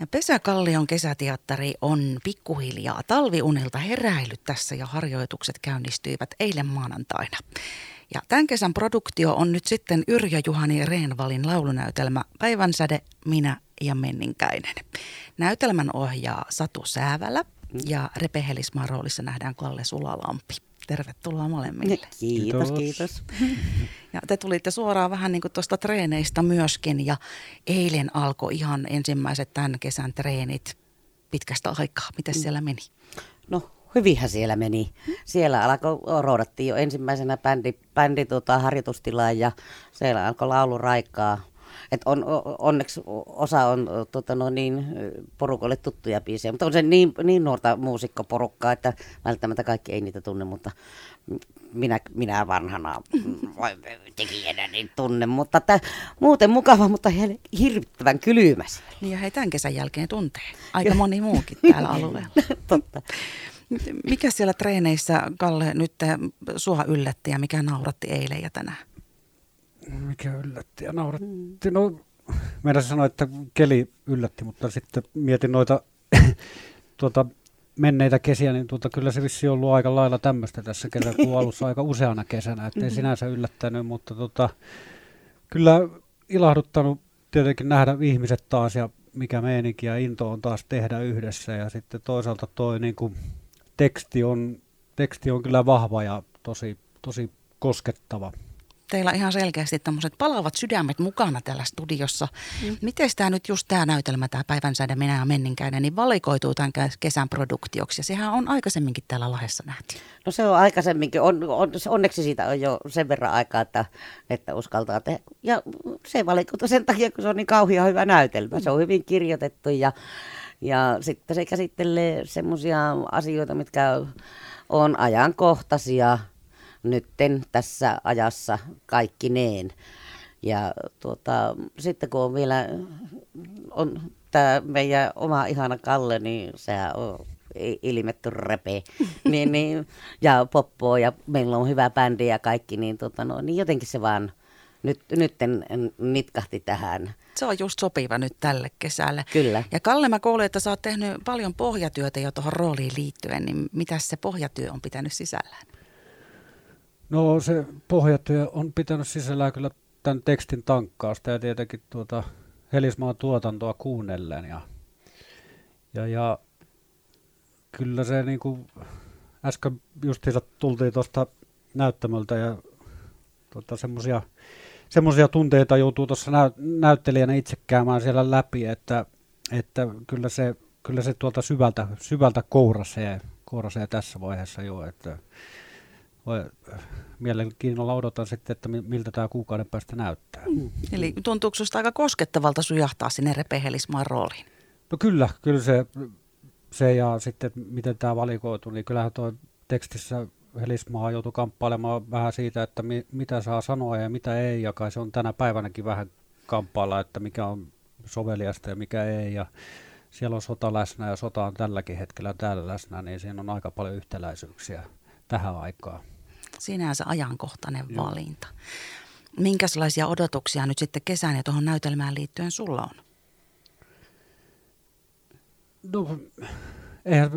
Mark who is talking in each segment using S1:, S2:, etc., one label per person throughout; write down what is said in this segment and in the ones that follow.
S1: Ja Pesäkallion kesäteatteri on pikkuhiljaa talviunelta heräillyt tässä ja harjoitukset käynnistyivät eilen maanantaina. Ja tämän kesän produktio on nyt sitten Yrjö Juhani Reenvalin laulunäytelmä Päivänsäde, minä ja Menninkäinen. Näytelmän ohjaa Satu Säävälä ja Repe roolissa nähdään Kalle Sulalampi. Tervetuloa molemmille.
S2: Kiitos, kiitos.
S1: Ja te tulitte suoraan vähän niin kuin tuosta treeneistä myöskin ja eilen alkoi ihan ensimmäiset tämän kesän treenit pitkästä aikaa. Miten mm. siellä meni?
S2: No hyvinhän siellä meni. Siellä alkoi, roudattiin jo ensimmäisenä bändi, bändi tota, harjoitustilaan ja siellä alkoi laulu raikaa et on, onneksi osa on tota, no niin, porukolle tuttuja biisejä, mutta on se niin, niin nuorta muusikkoporukkaa, että välttämättä kaikki ei niitä tunne, mutta minä, minä vanhana tekijänä niin tunne, mutta että, muuten mukava, mutta hirvittävän kylmä
S1: Niin ja hei tämän kesän jälkeen tuntee. Aika moni muukin täällä alueella.
S2: Totta.
S1: Mikä siellä treeneissä, Kalle, nyt sua yllätti ja mikä nauratti eilen ja tänään?
S3: Mikä yllätti ja nauratti. No, meidän sanoi, että keli yllätti, mutta sitten mietin noita tuota, menneitä kesiä, niin tuota, kyllä se vissi ollut aika lailla tämmöistä tässä kesäkuun alussa aika useana kesänä, ettei mm-hmm. sinänsä yllättänyt, mutta tota, kyllä ilahduttanut tietenkin nähdä ihmiset taas ja mikä meininki ja into on taas tehdä yhdessä ja sitten toisaalta toi niin kuin, teksti, on, teksti on kyllä vahva ja tosi, tosi koskettava
S1: teillä ihan selkeästi tämmöiset palaavat sydämet mukana täällä studiossa. Mm. Miten tämä nyt just tämä näytelmä, tämä Päivänsäde, minä ja menninkäinen, niin valikoituu tämän kesän produktioksi? Ja sehän on aikaisemminkin täällä Lahdessa nähty.
S2: No se on aikaisemminkin. On, on, onneksi siitä on jo sen verran aikaa, että, että uskaltaa tehdä. Ja se valikoituu sen takia, kun se on niin kauhean hyvä näytelmä. Se on hyvin kirjoitettu ja, ja sitten se käsittelee semmoisia asioita, mitkä on ajankohtaisia – nytten tässä ajassa kaikkineen. Ja tuota, sitten kun on vielä on tämä meidän oma ihana Kalle, niin se on ilmetty repe, niin, niin, ja poppoa ja meillä on hyvä bändi ja kaikki, niin, tota, no, niin jotenkin se vaan nyt, nytten nitkahti tähän.
S1: Se on just sopiva nyt tälle kesälle.
S2: Kyllä.
S1: Ja Kalle, mä kuulin, että sä oot tehnyt paljon pohjatyötä jo tuohon rooliin liittyen, niin mitä se pohjatyö on pitänyt sisällään?
S3: No se pohjatyö on pitänyt sisällään kyllä tämän tekstin tankkausta ja tietenkin tuota Helismaan tuotantoa kuunnellen. Ja, ja, ja kyllä se niin kuin äsken justiinsa tultiin tuosta näyttämöltä ja tuota, semmoisia semmoisia tunteita joutuu tuossa näy, näyttelijänä itse käymään siellä läpi, että, että kyllä se, kyllä se tuolta syvältä, syvältä kourasee, kourasee tässä vaiheessa jo, että mielenkiinnolla odotan sitten, että miltä tämä kuukauden päästä näyttää. Mm.
S1: Eli tuntuuko sinusta aika koskettavalta sujahtaa sinne repehelismaan rooliin?
S3: No kyllä, kyllä se, se ja sitten miten tämä valikoitu, niin kyllähän tuo tekstissä Helismaa joutui kamppailemaan vähän siitä, että mi, mitä saa sanoa ja mitä ei, ja kai se on tänä päivänäkin vähän kamppailla, että mikä on soveliasta ja mikä ei, ja siellä on sota läsnä ja sota on tälläkin hetkellä täällä läsnä, niin siinä on aika paljon yhtäläisyyksiä tähän aikaan
S1: sinänsä ajankohtainen Joo. valinta. Minkälaisia odotuksia nyt sitten kesään ja tuohon näytelmään liittyen sulla on?
S3: No, eihän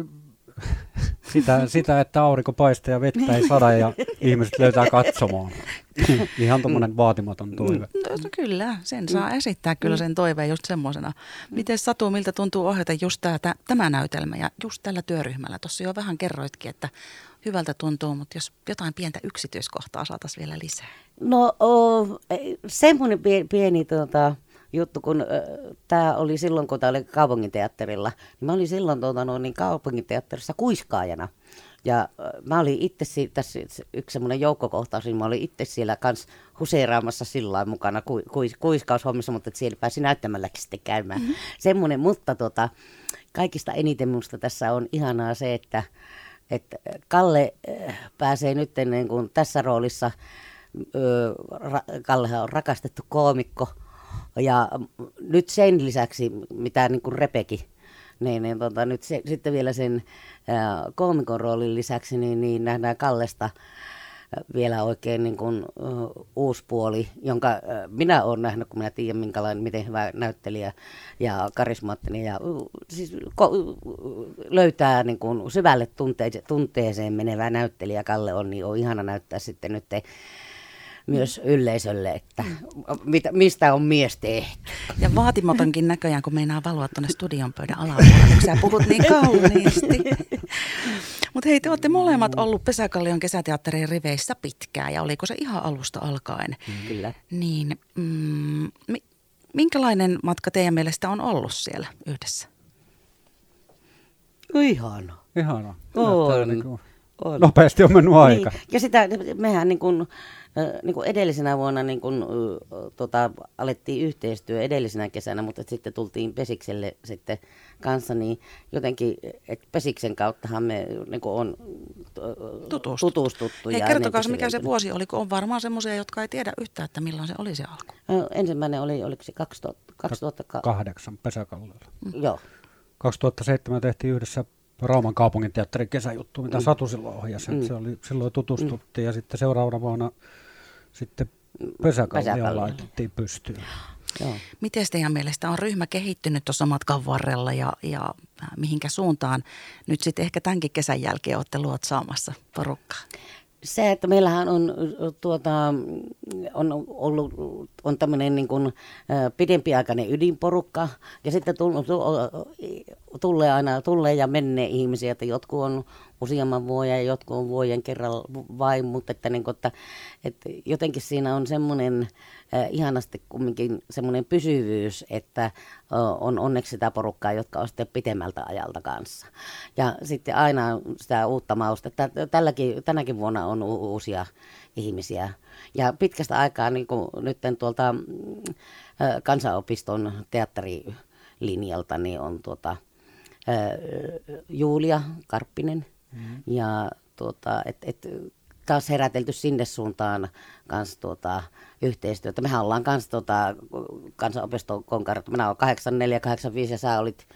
S3: sitä, sitä, että aurinko paistaa ja vettä ei sada ja ihmiset löytää katsomaan. Ihan tuommoinen vaatimaton toive.
S1: No, no, kyllä, sen saa esittää kyllä sen toiveen just semmoisena. Miten Satu, miltä tuntuu ohjata just tää, tämä näytelmä ja just tällä työryhmällä? Tuossa jo vähän kerroitkin, että hyvältä tuntuu, mutta jos jotain pientä yksityiskohtaa saataisiin vielä lisää.
S2: No semmoinen pieni tuota, juttu, kun tämä oli silloin, kun tämä oli kaupunginteatterilla. Niin mä olin silloin tuota, no, niin kaupunginteatterissa kuiskaajana. Ja mä olin itse, tässä yksi semmoinen joukkokohtaus, niin mä olin itse siellä kans huseeraamassa sillä mukana ku, ku, kuiskaushommissa, mutta siellä pääsi näyttämälläkin sitten käymään. Mm-hmm. Semmoinen, mutta tota, kaikista eniten minusta tässä on ihanaa se, että että Kalle pääsee nyt niin kuin tässä roolissa, Kallehan on rakastettu koomikko, ja nyt sen lisäksi, mitä niin kuin Repeki, niin, niin tota, nyt se, sitten vielä sen ää, koomikon roolin lisäksi, niin, niin nähdään Kallesta vielä oikein niin kuin, uh, uusi puoli, jonka uh, minä olen nähnyt, kun minä tiedän, minkälainen, miten hyvä näyttelijä ja karismaattinen ja uh, siis, ko, löytää niin kuin, syvälle tunteeseen, tunteeseen menevä näyttelijä Kalle on, niin on ihana näyttää sitten nyt myös yleisölle, että mitä, mistä on mies tehty.
S1: Ja vaatimatonkin näköjään, kun meinaa valua tuonne studion pöydän alapuolelle, kun sä puhut niin kauniisti. Mutta hei, te olette molemmat ollut Pesäkallion kesäteatterin riveissä pitkään, ja oliko se ihan alusta alkaen?
S2: Kyllä.
S1: Niin, mm, minkälainen matka teidän mielestä on ollut siellä yhdessä?
S2: Ihana.
S3: Ihana.
S2: On.
S3: Niin kuin on. Nopeasti on mennyt aika.
S2: Niin. Ja sitä, mehän niin kuin, niin kuin edellisenä vuonna niin kuin, tota, alettiin yhteistyö edellisenä kesänä, mutta sitten tultiin Pesikselle sitten kanssa, niin jotenkin, että Pesiksen kauttahan me niin kuin on tutustuttu. tutustuttu
S1: Hei, kertokaa mikä se vuosi oli, kun on varmaan semmoisia, jotka ei tiedä yhtään, että milloin se oli se alku.
S2: Ensimmäinen oli, oliko se 2000,
S3: 2008 Pesäkallella.
S2: Mm. Joo.
S3: 2007 tehtiin yhdessä Rauman kaupungin teatterin kesäjuttu, mitä mm. Satu silloin ohjasi. Mm. Se oli, silloin tutustuttiin mm. ja sitten seuraavana vuonna sitten pesäkallia laitettiin pystyyn.
S1: Miten teidän mielestä on ryhmä kehittynyt tuossa matkan varrella ja, ja mihinkä suuntaan nyt sitten ehkä tämänkin kesän jälkeen olette luotsaamassa porukkaa?
S2: Se, että meillähän on, tuota, on ollut on tämmöinen niin kuin, pidempiaikainen ydinporukka. Ja sitten tulee aina tulee ja menee ihmisiä, että jotkut on useamman vuoden ja jotkut on vuoden kerralla vain, mutta että, niin kuin, että, että jotenkin siinä on semmoinen äh, ihanasti kumminkin semmoinen pysyvyys, että äh, on onneksi sitä porukkaa, jotka on sitten pitemmältä ajalta kanssa. Ja sitten aina sitä uutta mausta. Tälläkin, tänäkin vuonna on u- uusia ihmisiä. Ja pitkästä aikaa niin kuin nyt tuolta äh, kansanopiston teatterilinjalta niin on tuota, Julia Karppinen. Ja tuota, et, et, taas herätelty sinne suuntaan kanssa tuota, yhteistyötä. Mehän ollaan kanssa tuota, kansanopiston konkarat. Minä olen 8485 ja sä olit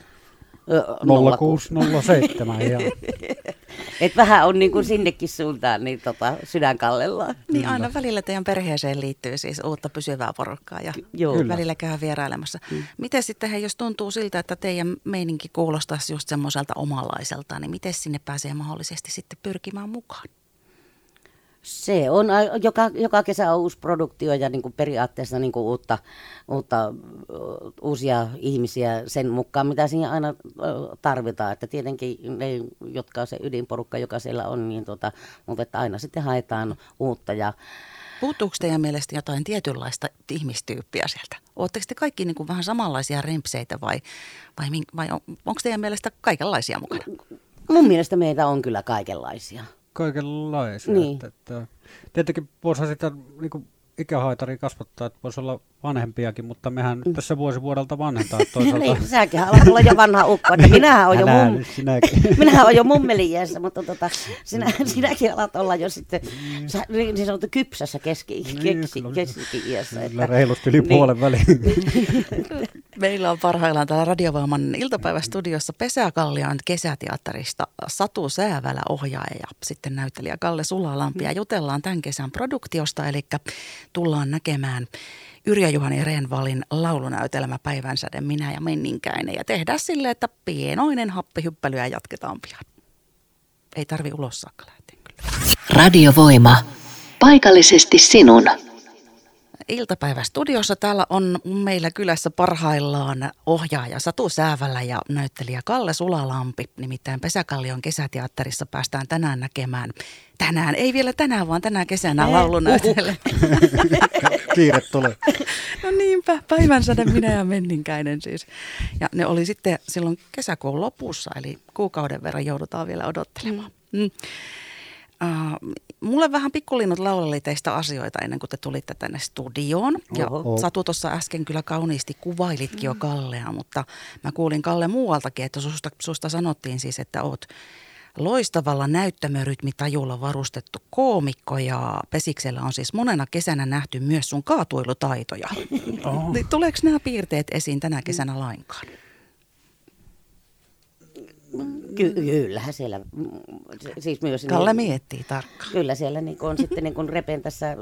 S3: 0607.
S2: Et vähän on niin kuin sinnekin suuntaan niin tota, sydän kallellaan.
S1: Niin aina välillä teidän perheeseen liittyy siis uutta pysyvää porukkaa ja Joo. välillä käy vierailemassa. Mm. Miten sitten he, jos tuntuu siltä, että teidän meininki kuulostaisi just semmoiselta omalaiselta, niin miten sinne pääsee mahdollisesti sitten pyrkimään mukaan?
S2: Se on, joka, joka kesä on uusi produktio ja niin kuin periaatteessa niin kuin uutta, uutta, uusia ihmisiä sen mukaan, mitä siinä aina tarvitaan. Että tietenkin ne, jotka on se ydinporukka, joka siellä on, niin tota, mutta että aina sitten haetaan uutta. Ja,
S1: Puuttuuko teidän mielestä jotain tietynlaista ihmistyyppiä sieltä? Oletteko te kaikki niin kuin vähän samanlaisia rempseitä vai, vai, vai on, onko teidän mielestä kaikenlaisia mukana?
S2: Mun mielestä meitä on kyllä kaikenlaisia
S3: kaikenlaisia. Niin. Että, että, tietenkin voisi sitä niin kuin ikähaitari kasvattaa, että voisi olla vanhempiakin, mutta mehän mm. tässä vuosi vuodelta vanhentaa toisaalta.
S2: niin, säkin haluat olla jo vanha ukko, että minähän olen jo, mum... minähän olen jo mummeliässä, mutta tota, sinä, mm. sinäkin alat olla jo sitten mm. sä, niin, niin sanottu kypsässä keski, niin, keski, keski-iässä.
S3: Että... reilusti yli niin. puolen väliin.
S1: Meillä on parhaillaan täällä Radiovoiman iltapäivästudiossa Pesäkallion kesäteatterista Satu Säävälä ohjaaja ja sitten näyttelijä Kalle Sulalampi. Ja jutellaan tämän kesän produktiosta, eli tullaan näkemään Yrjö Juhani Renvalin laulunäytelmä Päivänsäde Minä ja Menninkäinen. Ja tehdään sille, että pienoinen happihyppely ja jatketaan pian. Ei tarvi ulos saakka lähteä kyllä.
S4: Radiovoima. Paikallisesti sinun.
S1: Iltapäivästudiossa täällä on meillä kylässä parhaillaan ohjaaja Satu Säävälä ja näyttelijä Kalle Sulalampi. Nimittäin Pesäkallion kesäteatterissa päästään tänään näkemään, tänään, ei vielä tänään, vaan tänä kesänä laulunäytelle.
S3: Kiire tulee.
S1: no niinpä, päivänsäde minä ja Menninkäinen siis. Ja ne oli sitten silloin kesäkuun lopussa, eli kuukauden verran joudutaan vielä odottelemaan. Mm. Uh, mulle vähän pikkulinnut lauleli teistä asioita ennen kuin te tulitte tänne studioon. Ja Oho. Satu tuossa äsken kyllä kauniisti kuvailitkin jo Kallea, mutta mä kuulin Kalle muualtakin, että susta, susta sanottiin siis, että oot loistavalla näyttämörytmitajulla varustettu koomikko ja Pesiksellä on siis monena kesänä nähty myös sun kaatuilutaitoja. Oh. Niin tuleeko nämä piirteet esiin tänä kesänä lainkaan?
S2: Ky- kyllähän siellä, mm, siis myös...
S1: Kalle
S2: niin,
S1: miettii tarkkaan.
S2: Kyllä siellä niin on sitten niin repen tässä,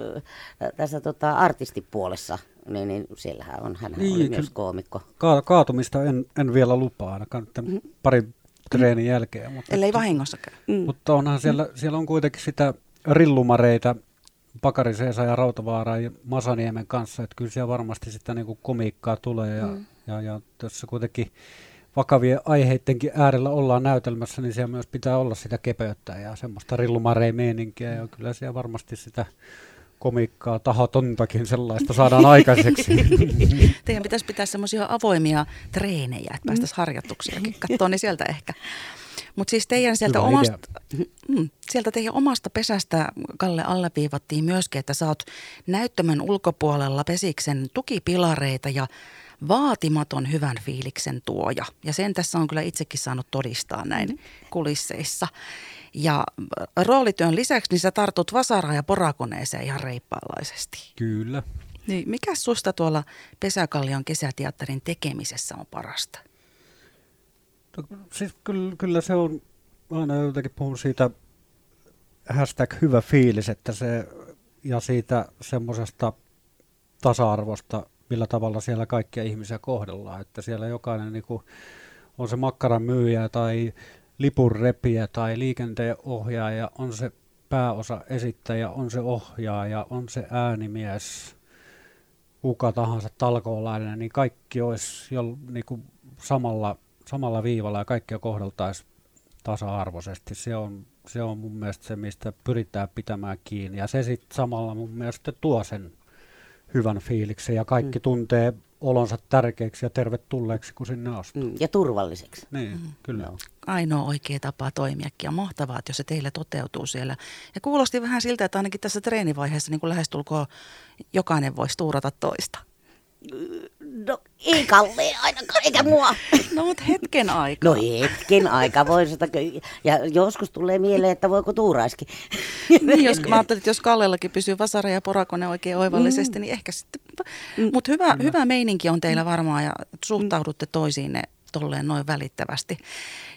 S2: tässä tota artistipuolessa, niin, niin siellähän on, hän
S3: Niin,
S2: oli myös koomikko.
S3: Ka- kaatumista en, en vielä lupaa ainakaan nyt parin treenin jälkeen. Mutta,
S1: Ellei vahingossa käy.
S2: Mm.
S3: mutta onhan siellä, siellä on kuitenkin sitä rillumareita Pakari Seesa ja Rautavaara ja Masaniemen kanssa, että kyllä siellä varmasti sitä niin kuin komiikkaa tulee ja, mm. ja, ja tässä kuitenkin vakavien aiheidenkin äärellä ollaan näytelmässä, niin siellä myös pitää olla sitä kepeyttä ja semmoista rillumarei-meininkiä ja kyllä siellä varmasti sitä komiikkaa, tahotontakin sellaista saadaan aikaiseksi.
S1: Teidän pitäisi pitää semmoisia avoimia treenejä, että päästäisiin harjoituksiakin katsoa, niin sieltä ehkä. Mutta siis teidän sieltä
S3: Hyvä
S1: omasta, mm, sieltä teidän omasta pesästä, Kalle, alleviivattiin myöskin, että sä oot näyttämön ulkopuolella pesiksen tukipilareita ja vaatimaton hyvän fiiliksen tuoja. Ja sen tässä on kyllä itsekin saanut todistaa näin kulisseissa. Ja äh, roolityön lisäksi niin sä tartut vasaraan ja porakoneeseen ihan reippaalaisesti.
S3: kyllä.
S1: Niin, mikä susta tuolla Pesäkallion kesäteatterin tekemisessä on parasta?
S3: No, siis kyllä, kyllä se on, mä aina jotenkin puhun siitä hashtag hyvä fiilis, että se, ja siitä semmoisesta tasa-arvosta, millä tavalla siellä kaikkia ihmisiä kohdellaan, että siellä jokainen niin kuin, on se makkaran myyjä tai lipun repiä tai liikenteen ohjaaja, on se pääosa esittäjä, on se ohjaaja, on se äänimies, kuka tahansa talkoolainen, niin kaikki olisi jo niin kuin samalla, samalla viivalla ja kaikkia kohdeltaisiin tasa-arvoisesti. Se on, se on mun mielestä se, mistä pyritään pitämään kiinni. Ja se sitten samalla mun mielestä tuo sen hyvän fiiliksen ja kaikki mm. tuntee olonsa tärkeäksi ja tervetulleeksi, kun sinne astuu.
S2: Mm, ja turvalliseksi.
S3: Niin, mm. kyllä.
S2: Joo.
S1: Ainoa oikea tapa toimiakin ja mahtavaa, että jos se teillä toteutuu siellä. Ja kuulosti vähän siltä, että ainakin tässä treenivaiheessa niin kuin lähestulkoon jokainen voisi tuurata toista.
S2: No ei Kalle ainakaan, eikä mua.
S1: No mutta hetken aika.
S2: No hetken aika voi sitä, ja joskus tulee mieleen, että voiko tuuraiskin.
S1: niin, jos, mä ajattelin, että jos Kallellakin pysyy vasara ja porakone oikein oivallisesti, niin ehkä sitten. Mutta hyvä, hyvä meininki on teillä varmaan ja suhtaudutte toisiinne tolleen noin välittävästi.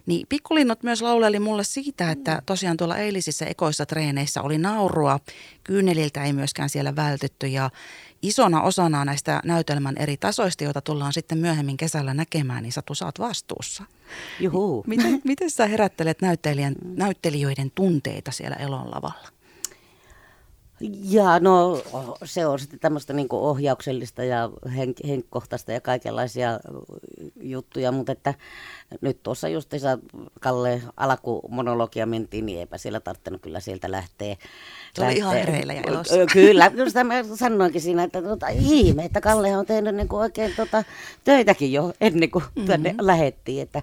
S1: Niin pikkulinnut myös lauleli mulle siitä, että tosiaan tuolla eilisissä ekoissa treeneissä oli naurua. Kyyneliltä ei myöskään siellä vältytty ja isona osana näistä näytelmän eri tasoista, joita tullaan sitten myöhemmin kesällä näkemään, niin Satu, sä oot vastuussa.
S2: Juhu.
S1: Miten, miten sä herättelet näyttelijän, näyttelijöiden tunteita siellä elon
S2: Ja no se on sitten tämmöistä niin ohjauksellista ja henk- henkkohtaista ja kaikenlaisia juttuja, mutta että nyt tuossa justiinsa Kalle alkumonologia mentiin, niin eipä siellä tarttunut kyllä sieltä lähteä.
S1: Se oli ihan hereillä ja elossa.
S2: Kyllä, sitä mä sanoinkin siinä, että tota, ihme, että Kalle on tehnyt niin kuin oikein tota, töitäkin jo ennen kuin mm-hmm. tänne lähettiin. Että,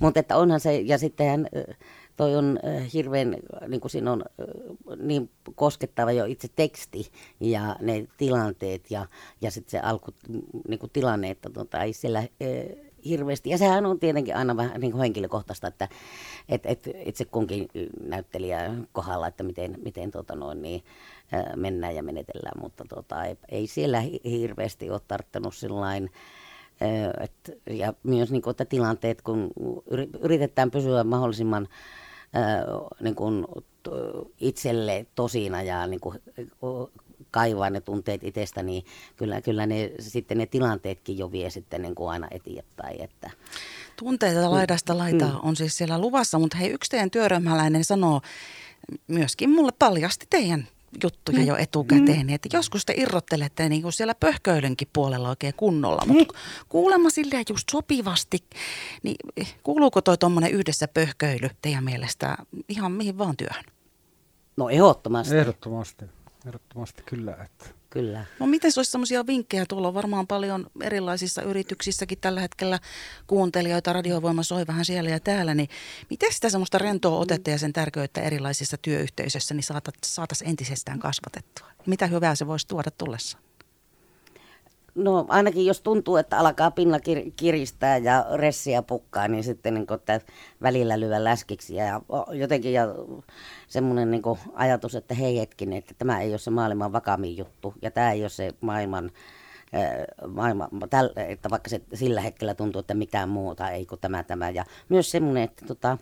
S2: mutta että onhan se, ja sittenhän toi on äh, hirveän, niin kuin siinä on äh, niin koskettava jo itse teksti ja ne tilanteet ja, ja sitten se alku niin kuin tilanne, että tota, ei siellä äh, hirveästi, ja sehän on tietenkin aina vähän niin kuin henkilökohtaista, että et, et itse kunkin näyttelijä kohdalla, että miten, miten tota noin, niin, äh, mennään ja menetellään, mutta tota, ei, ei siellä hi- hirveästi ole tarttunut sillain, äh, et, ja myös niin kuin, että tilanteet, kun yri- yritetään pysyä mahdollisimman niin kuin, itselle tosina ja niin kuin, kaivaa ne tunteet itsestä, niin kyllä, kyllä ne, sitten ne tilanteetkin jo vie sitten niin kuin aina eteenpäin. Että.
S1: Tunteita laidasta laitaa on siis siellä luvassa, mutta hei, yksi teidän työryhmäläinen sanoo myöskin mulle paljasti teidän juttuja jo etukäteen, että joskus te irrottelette niin kuin siellä pöhköilynkin puolella oikein kunnolla, mutta kuulemma silleen just sopivasti, niin kuuluuko toi tuommoinen yhdessä pöhköily teidän mielestä ihan mihin vaan työhön?
S2: No ehdottomasti,
S3: Ehdottomasti, ehdottomasti kyllä. Että.
S2: Kyllä.
S1: No miten olisi sellaisia vinkkejä? Tuolla on varmaan paljon erilaisissa yrityksissäkin tällä hetkellä kuuntelijoita, radiovoima soi vähän siellä ja täällä, niin miten sitä semmoista rentoa otetta ja sen tärkeyttä erilaisissa työyhteisöissä niin saataisiin entisestään kasvatettua? Mitä hyvää se voisi tuoda tullessa?
S2: No ainakin jos tuntuu, että alkaa pinna kir- kiristää ja ressiä pukkaa, niin sitten niin että välillä lyö läskiksi. Ja jotenkin ja semmoinen niin ajatus, että hei hetkinen, että tämä ei ole se maailman vakamin juttu. Ja tämä ei ole se maailman, äh, maailma, että vaikka se sillä hetkellä tuntuu, että mitään muuta ei kuin tämä tämä. Ja myös semmoinen, että tota,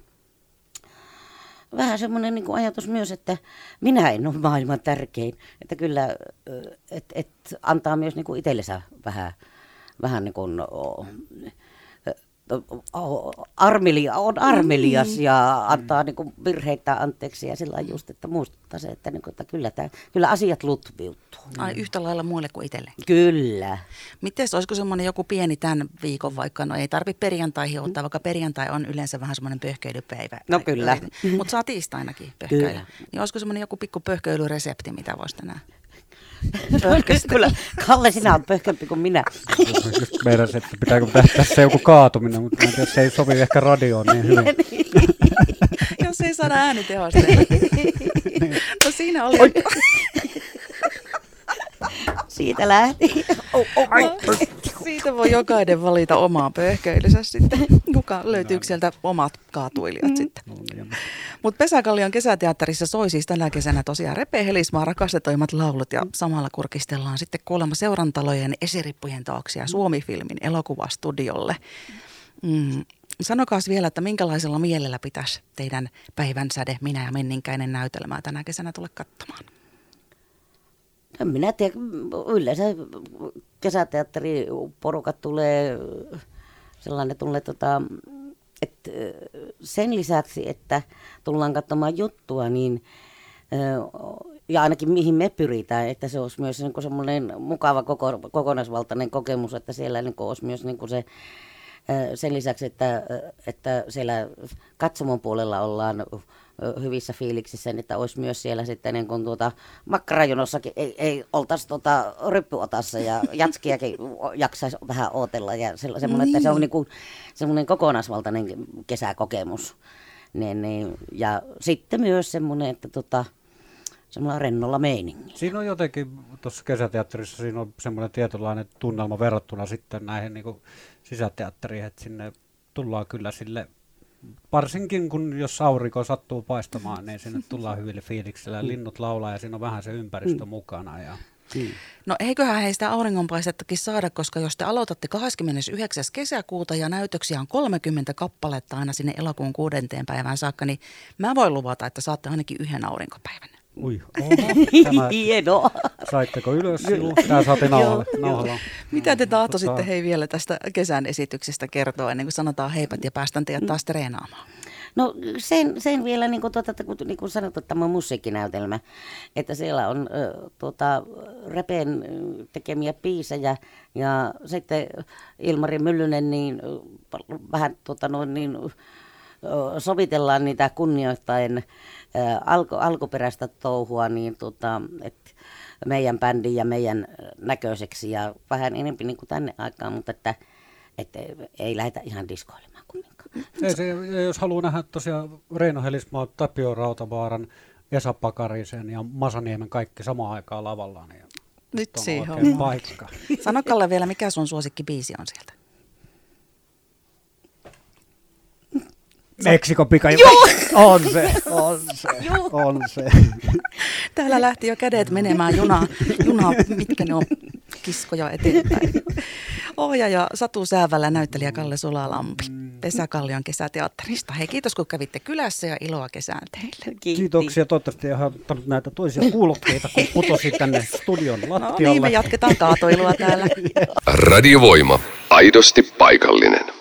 S2: vähän semmoinen niin ajatus myös, että minä en ole maailman tärkein. Että kyllä, että et antaa myös niin itsellensä vähän, vähän niin kuin, armelia, on armelias mm. ja antaa niin kuin virheitä anteeksi ja sillä just, että muistuttaa se, että, niin kuin, että kyllä, tämä, kyllä asiat lutviuttuu.
S1: Ai yhtä lailla muille kuin itselle.
S2: Kyllä.
S1: Miten olisiko semmoinen joku pieni tämän viikon vaikka, no ei tarvi perjantaihin ottaa, vaikka perjantai on yleensä vähän semmoinen pöhköilypäivä.
S2: No kyllä.
S1: Mutta saa tiistainakin pöhköillä. Niin olisiko semmoinen joku pikku pöhköilyresepti, mitä voisi tänään
S2: Kyllä, Kalle, sinä olet pöhkömpi kuin minä.
S3: Meidän, että pitääkö tässä joku kaatuminen, mutta en tiedä, se ei sovi ehkä radioon niin hyvin.
S1: Jos ei saada äänitehosteella. no siinä oli.
S2: Siitä lähti. Oh, oh,
S1: oh. Siitä voi jokainen valita omaa pöhköilynsä sitten. Kuka löytyykö sieltä omat kaatuilijat mm. sitten. Mutta Pesäkallion kesäteatterissa soi siis tänä kesänä tosiaan Repe Helismaa rakastetoimat laulut ja samalla kurkistellaan sitten kuulemma seurantalojen esirippujen taakse ja Suomi-filmin elokuvastudiolle. Mm. Sanokaas vielä, että minkälaisella mielellä pitäisi teidän päivänsäde, minä ja Menninkäinen näytelmää tänä kesänä tulla katsomaan?
S2: En minä tiedä, yleensä kesäteatteriporukat tulee sellainen tulee tota, että sen lisäksi, että tullaan katsomaan juttua, niin ja ainakin mihin me pyritään, että se olisi myös niin semmoinen mukava koko, kokonaisvaltainen kokemus, että siellä niin olisi myös niin se, sen lisäksi, että, että siellä katsomon puolella ollaan hyvissä fiiliksissä, niin että olisi myös siellä sitten niin kuin tuota, makkarajonossakin ei, ei oltaisi tuota ryppyotassa ja jatskiakin jaksaisi vähän ootella ja se, semmoinen, niin. että se on niin kuin, semmoinen kokonaisvaltainen kesäkokemus. Niin, niin, ja sitten myös semmoinen, että tota, semmoinen rennolla meiningi.
S3: Siinä on jotenkin, tuossa kesäteatterissa siinä on semmoinen tietynlainen tunnelma verrattuna sitten näihin niin sisäteatteriin, että sinne tullaan kyllä sille varsinkin kun jos aurinko sattuu paistamaan, niin sinne tullaan hyville fiiliksillä. Mm. Linnut laulaa ja siinä on vähän se ympäristö mm. mukana. Ja...
S1: Mm. No eiköhän heistä auringonpaistettakin saada, koska jos te aloitatte 29. kesäkuuta ja näytöksiä on 30 kappaletta aina sinne elokuun kuudenteen päivään saakka, niin mä voin luvata, että saatte ainakin yhden aurinkopäivän.
S3: Ui, Hienoa. Saitteko ylös? Tämä saatiin nauhalle.
S1: Mitä te tahtoisitte hei vielä tästä kesän esityksestä kertoa ennen kuin sanotaan heipat ja päästään teidät taas treenaamaan?
S2: No sen, sen vielä, niin kuin, tuota, kun, niin kuin sanottu, tämä musiikkinäytelmä, että siellä on äh, tuota, Repen tekemiä biisejä ja sitten Ilmari Myllynen niin vähän tuota, noin, niin, sovitellaan niitä kunnioittaen alku, alkuperäistä touhua, niin tota, et meidän bändin ja meidän näköiseksi ja vähän enemmän niin kuin tänne aikaan, mutta että, että ei lähdetä ihan diskoilemaan kumminkaan.
S3: Ei se, jos haluaa nähdä tosiaan Reino Helismaa, Tapio Rautavaaran, Esa Pakarisen ja Masaniemen kaikki samaan aikaan lavalla, niin
S1: nyt siihen on paikka. Sano Kalle vielä, mikä sun biisi on sieltä?
S3: Meksikon pika. Joo! On se, on se, on se.
S1: Täällä lähti jo kädet menemään junaa, junaa mitkä ne on kiskoja eteenpäin. Ohjaaja Satu Säävällä näyttelijä Kalle Sulalampi. Pesäkallion kesäteatterista. Hei, kiitos kun kävitte kylässä ja iloa kesään teille.
S3: Kiitos. Kiitoksia. Toivottavasti ei ottanut näitä toisia kuulokkeita, kun putosi tänne studion lattialle.
S1: No niin, me jatketaan kaatoilua täällä.
S5: Radiovoima. Aidosti paikallinen.